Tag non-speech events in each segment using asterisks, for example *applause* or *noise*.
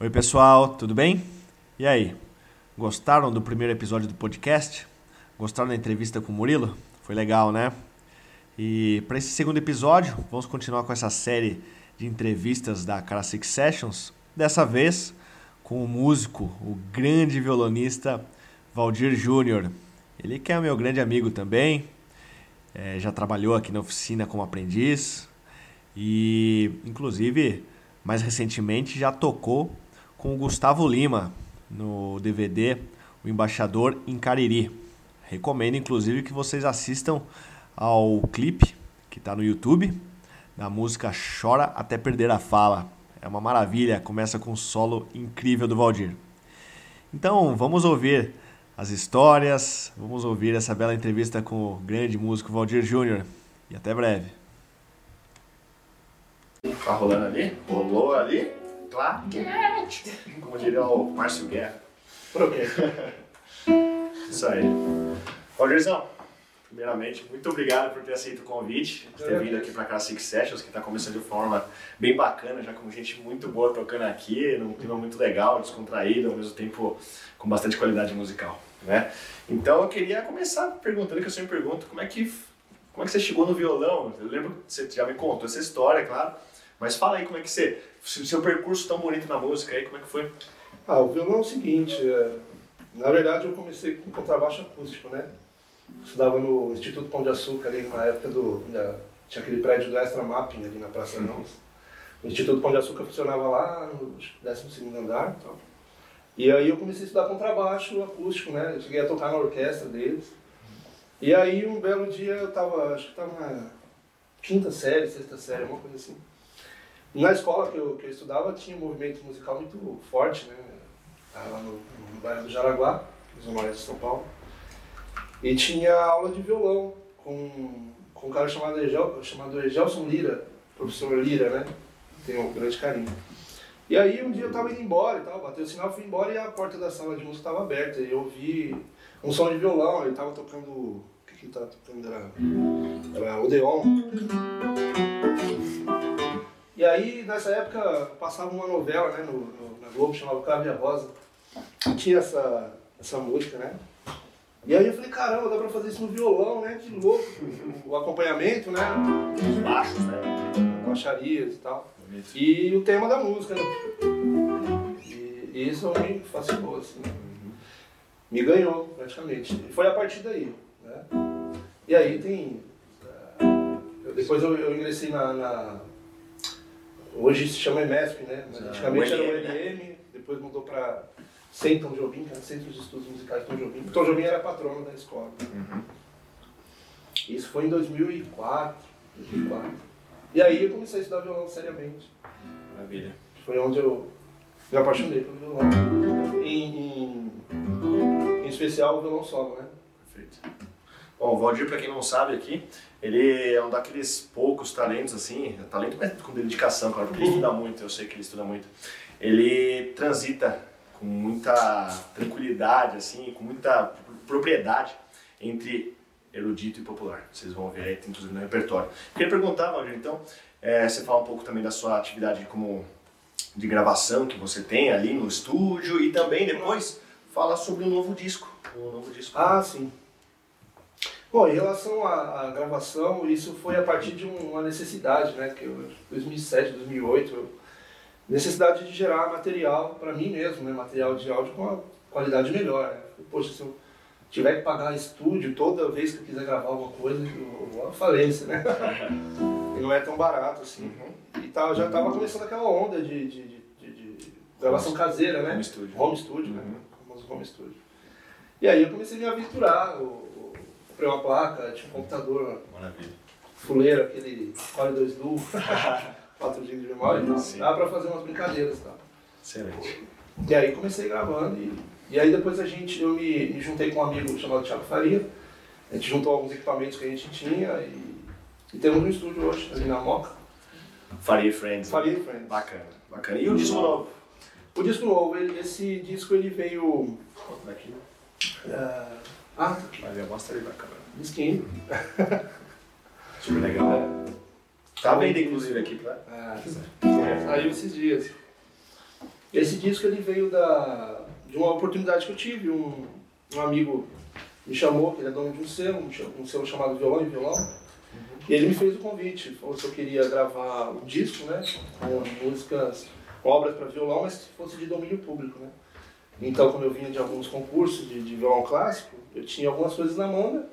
Oi, pessoal, tudo bem? E aí? Gostaram do primeiro episódio do podcast? Gostaram da entrevista com o Murilo? Foi legal, né? E para esse segundo episódio, vamos continuar com essa série de entrevistas da Six Sessions. Dessa vez com o músico, o grande violonista Valdir Júnior. Ele que é meu grande amigo também, é, já trabalhou aqui na oficina como aprendiz e, inclusive, mais recentemente já tocou com o Gustavo Lima no DVD O Embaixador em Cariri. Recomendo inclusive que vocês assistam ao clipe que está no YouTube da música Chora até perder a fala. É uma maravilha, começa com um solo incrível do Valdir. Então, vamos ouvir as histórias, vamos ouvir essa bela entrevista com o grande músico Valdir Júnior. E até breve. Tá rolando ali? Rolou ali? Claquete! Como diria o Márcio Guerra. Por quê? Isso aí. Valdirzão, primeiramente, muito obrigado por ter aceito o convite, por ter vindo aqui para cá Six Sessions, que está começando de forma bem bacana, já com gente muito boa tocando aqui, num clima muito legal, descontraído, ao mesmo tempo com bastante qualidade musical, né? Então eu queria começar perguntando, que eu sempre pergunto, como é que, como é que você chegou no violão? Eu lembro que você já me contou essa história, claro, mas fala aí como é que você, seu percurso tão bonito na música aí, como é que foi? Ah, o violão é o seguinte, é, na verdade eu comecei com contrabaixo acústico, né? Estudava no Instituto Pão de Açúcar ali na época do. Da, tinha aquele prédio do Extra Mapping ali na Praça Não. O Instituto Pão de Açúcar funcionava lá no 12 andar e tal. E aí eu comecei a estudar contrabaixo acústico, né? Eu cheguei a tocar na orquestra deles. E aí um belo dia eu tava, acho que tava na quinta série, sexta série, alguma coisa assim. Na escola que eu, que eu estudava tinha um movimento musical muito forte, né? Lá no, no bairro do Jaraguá, Zona Oeste de São Paulo. E tinha aula de violão com, com um cara chamado, Egel, chamado Egelson Lira, professor Lira, né? Tenho um grande carinho. E aí um dia eu tava indo embora e tal, bateu o sinal, fui embora e a porta da sala de música estava aberta. E eu ouvi um som de violão, ele tava tocando. O que, que ele tava tocando? Era, era Odeon. E aí, nessa época, passava uma novela né, no, no na Globo, chamava Cávia Rosa. E tinha essa, essa música, né? E aí eu falei, caramba, dá pra fazer isso no violão, né? Que louco. O acompanhamento, né? Os baixos, né? Baixarias e tal. E o tema da música, né? E, e isso me fascinou, assim. Me ganhou, praticamente. E foi a partir daí, né? E aí tem... eu- depois eu, eu ingressei na, na- Hoje se chama EMESP, né? Mas Ah, antigamente era o? LM, depois mudou Centro Tom Jobim, que era Centro de Estudos Musicais Tom Jobim. Tom Jobim era patrono da escola. Isso foi em 2004, 2004. E aí eu comecei a estudar violão seriamente. Maravilha. Foi onde eu me apaixonei pelo violão. Em, em, em especial o violão solo, né? Perfeito. Bom, o Valdir, para quem não sabe aqui, ele é um daqueles poucos talentos, assim, talento mas com dedicação, claro, porque ele estuda muito, eu sei que ele estuda muito. Ele transita com muita tranquilidade, assim, com muita propriedade entre erudito e popular. Vocês vão ver aí, tem inclusive no repertório. Queria perguntar, Valdir, então, é, você fala um pouco também da sua atividade como de gravação que você tem ali no estúdio e também depois fala sobre o novo disco. O novo disco. Ah, sim. Bom, em relação à, à gravação, isso foi a partir de um- uma necessidade, né? Que eu, 2007, 2008, eu- necessidade de gerar material para mim mesmo, né? Material de áudio com uma qualidade melhor. Né? Poxa, se eu tiver que pagar estúdio toda vez que eu quiser gravar alguma coisa, eu vou à falência, né? *laughs* e não é tão barato assim. E tal, já estava começando aquela onda de, de, de- de- gravação caseira, né? Home studio. Home studio, né? Uhum. O famoso home studio. E aí eu comecei a me aventurar. o- Comprei uma placa, tinha um computador Maravilha. fuleiro, aquele Core 2 Duo, 4 GB de memória e. Sim. Dava pra fazer umas brincadeiras e tal. Excelente. E aí comecei gravando e, e aí depois a gente, eu me, me juntei com um amigo chamado Thiago Faria. A gente juntou alguns equipamentos que a gente tinha e, e temos um estúdio hoje, ali na Moca. Faria Friends. Faria e Friends. Bacana, bacana. E o disco novo? O disco novo, ele- esse disco ele veio... Daqui, né? ah, ah, tá aqui. Vai ver, mostra aí pra câmera. Disquinho. *laughs* Super legal. Tá vendo, inclusive, aqui pra... Ah, saiu esses dias. Esse disco ele veio da, de uma oportunidade que eu tive. Um, um amigo me chamou, que ele é dono de um selo, um selo chamado Violão e Violão. Uhum. E ele me fez o convite, falou se eu queria gravar um disco, né? Com músicas, com obras para violão, mas que fosse de domínio público, né? Então, como eu vinha de alguns concursos de, de violão clássico, eu tinha algumas coisas na manga,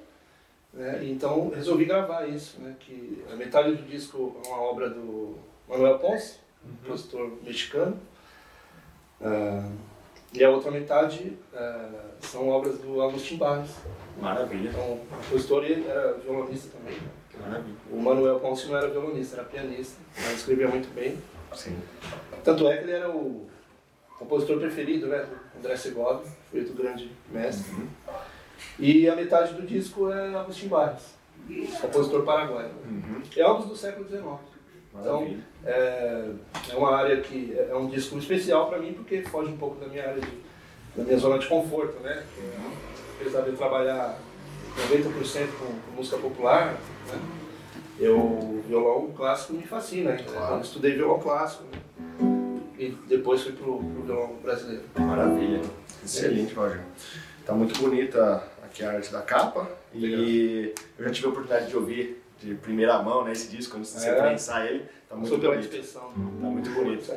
né? Então resolvi gravar isso, né? Que a metade do disco é uma obra do Manuel Ponce, uhum. compositor mexicano. Uh, e a outra metade uh, são obras do Agostinho Barros. Maravilha. Então, o compositor era violonista também. Maravilha. O Manuel Ponce não era violonista, era pianista, mas escrevia muito bem. Sim. Tanto é que ele era o compositor preferido, né? André Segovia, foi outro grande mestre. Uhum. E a metade do disco é Agostinho Barros, compositor paraguaio. Uhum. É álbuns do século XIX. Então, é, é uma área que é, é um disco especial para mim porque foge um pouco da minha área, de, da minha zona de conforto, né? apesar de eu trabalhar 90% com, com, música popular, né? eu, violão clássico me fascina. Né? Claro. Eu estudei violão clássico né? E depois fui pro, pro violão brasileiro. Maravilha. Excelente, Roger. Tá muito bonita aqui a arte da capa e eu já tive a oportunidade de ouvir de primeira mão, né, esse disco, quando você é. prensar ele. Tá muito Super bonito. Tá muito bonito.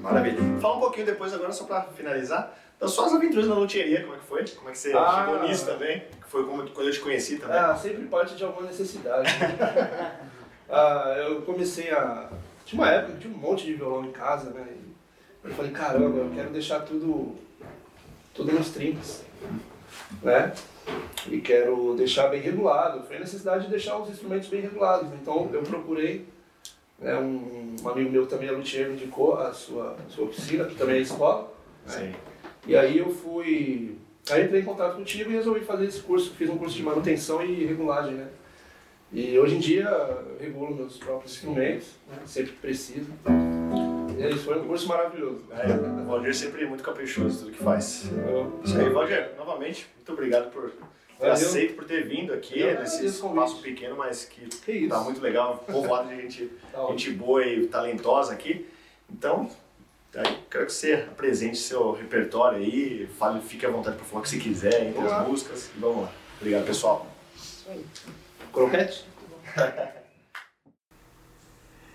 Maravilha. Fala um pouquinho depois agora, só para finalizar, das suas aventuras na loteria, como é que foi? Como é que você ah, chegou nisso também? Que foi como, quando eu te conheci também. Ah, sempre parte de alguma necessidade. *laughs* ah, eu comecei a... Tinha uma época que tinha um monte de violão em casa, né? Eu falei, caramba, eu quero deixar tudo, tudo nos trincos, né? e quero deixar bem regulado. Foi a necessidade de deixar os instrumentos bem regulados. Então eu procurei, né, um, um, amigo meu também é luthier, indicou a sua, a sua oficina, que também é escola. Né? E aí eu fui, aí entrei em contato contigo e resolvi fazer esse curso. Fiz um curso de manutenção e regulagem, né? E hoje em dia eu regulo meus próprios instrumentos, né? sempre preciso. E é isso, foi um curso maravilhoso. É, o Valdir sempre é muito caprichoso tudo que faz. Isso aí, Valdir, novamente, muito obrigado por ter aceito, por ter vindo aqui eu nesse espaço pequeno, mas que, que tá muito legal, povoado de gente, *laughs* tá gente boa e talentosa aqui. Então, aí, quero que você apresente seu repertório aí, fale, fique à vontade para falar o que você quiser entre as músicas. E vamos lá. Obrigado, pessoal. Croquete?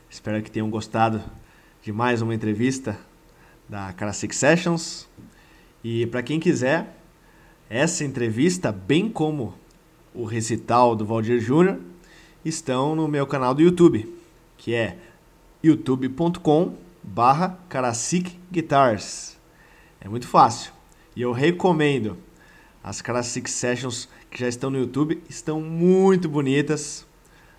Espero que tenham gostado de mais uma entrevista da Six Sessions. E para quem quiser, essa entrevista, bem como o recital do Valdir Júnior, estão no meu canal do YouTube, que é youtube.com barra Guitars. É muito fácil. E eu recomendo. As Six Sessions que já estão no YouTube estão muito bonitas.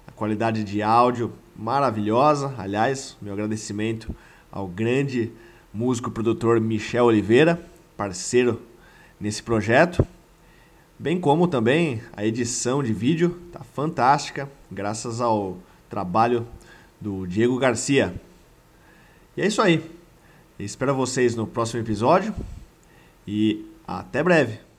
A qualidade de áudio maravilhosa. Aliás, meu agradecimento ao grande músico produtor Michel Oliveira, parceiro nesse projeto. Bem como também a edição de vídeo tá fantástica, graças ao trabalho do Diego Garcia. E é isso aí. espero vocês no próximo episódio e até breve.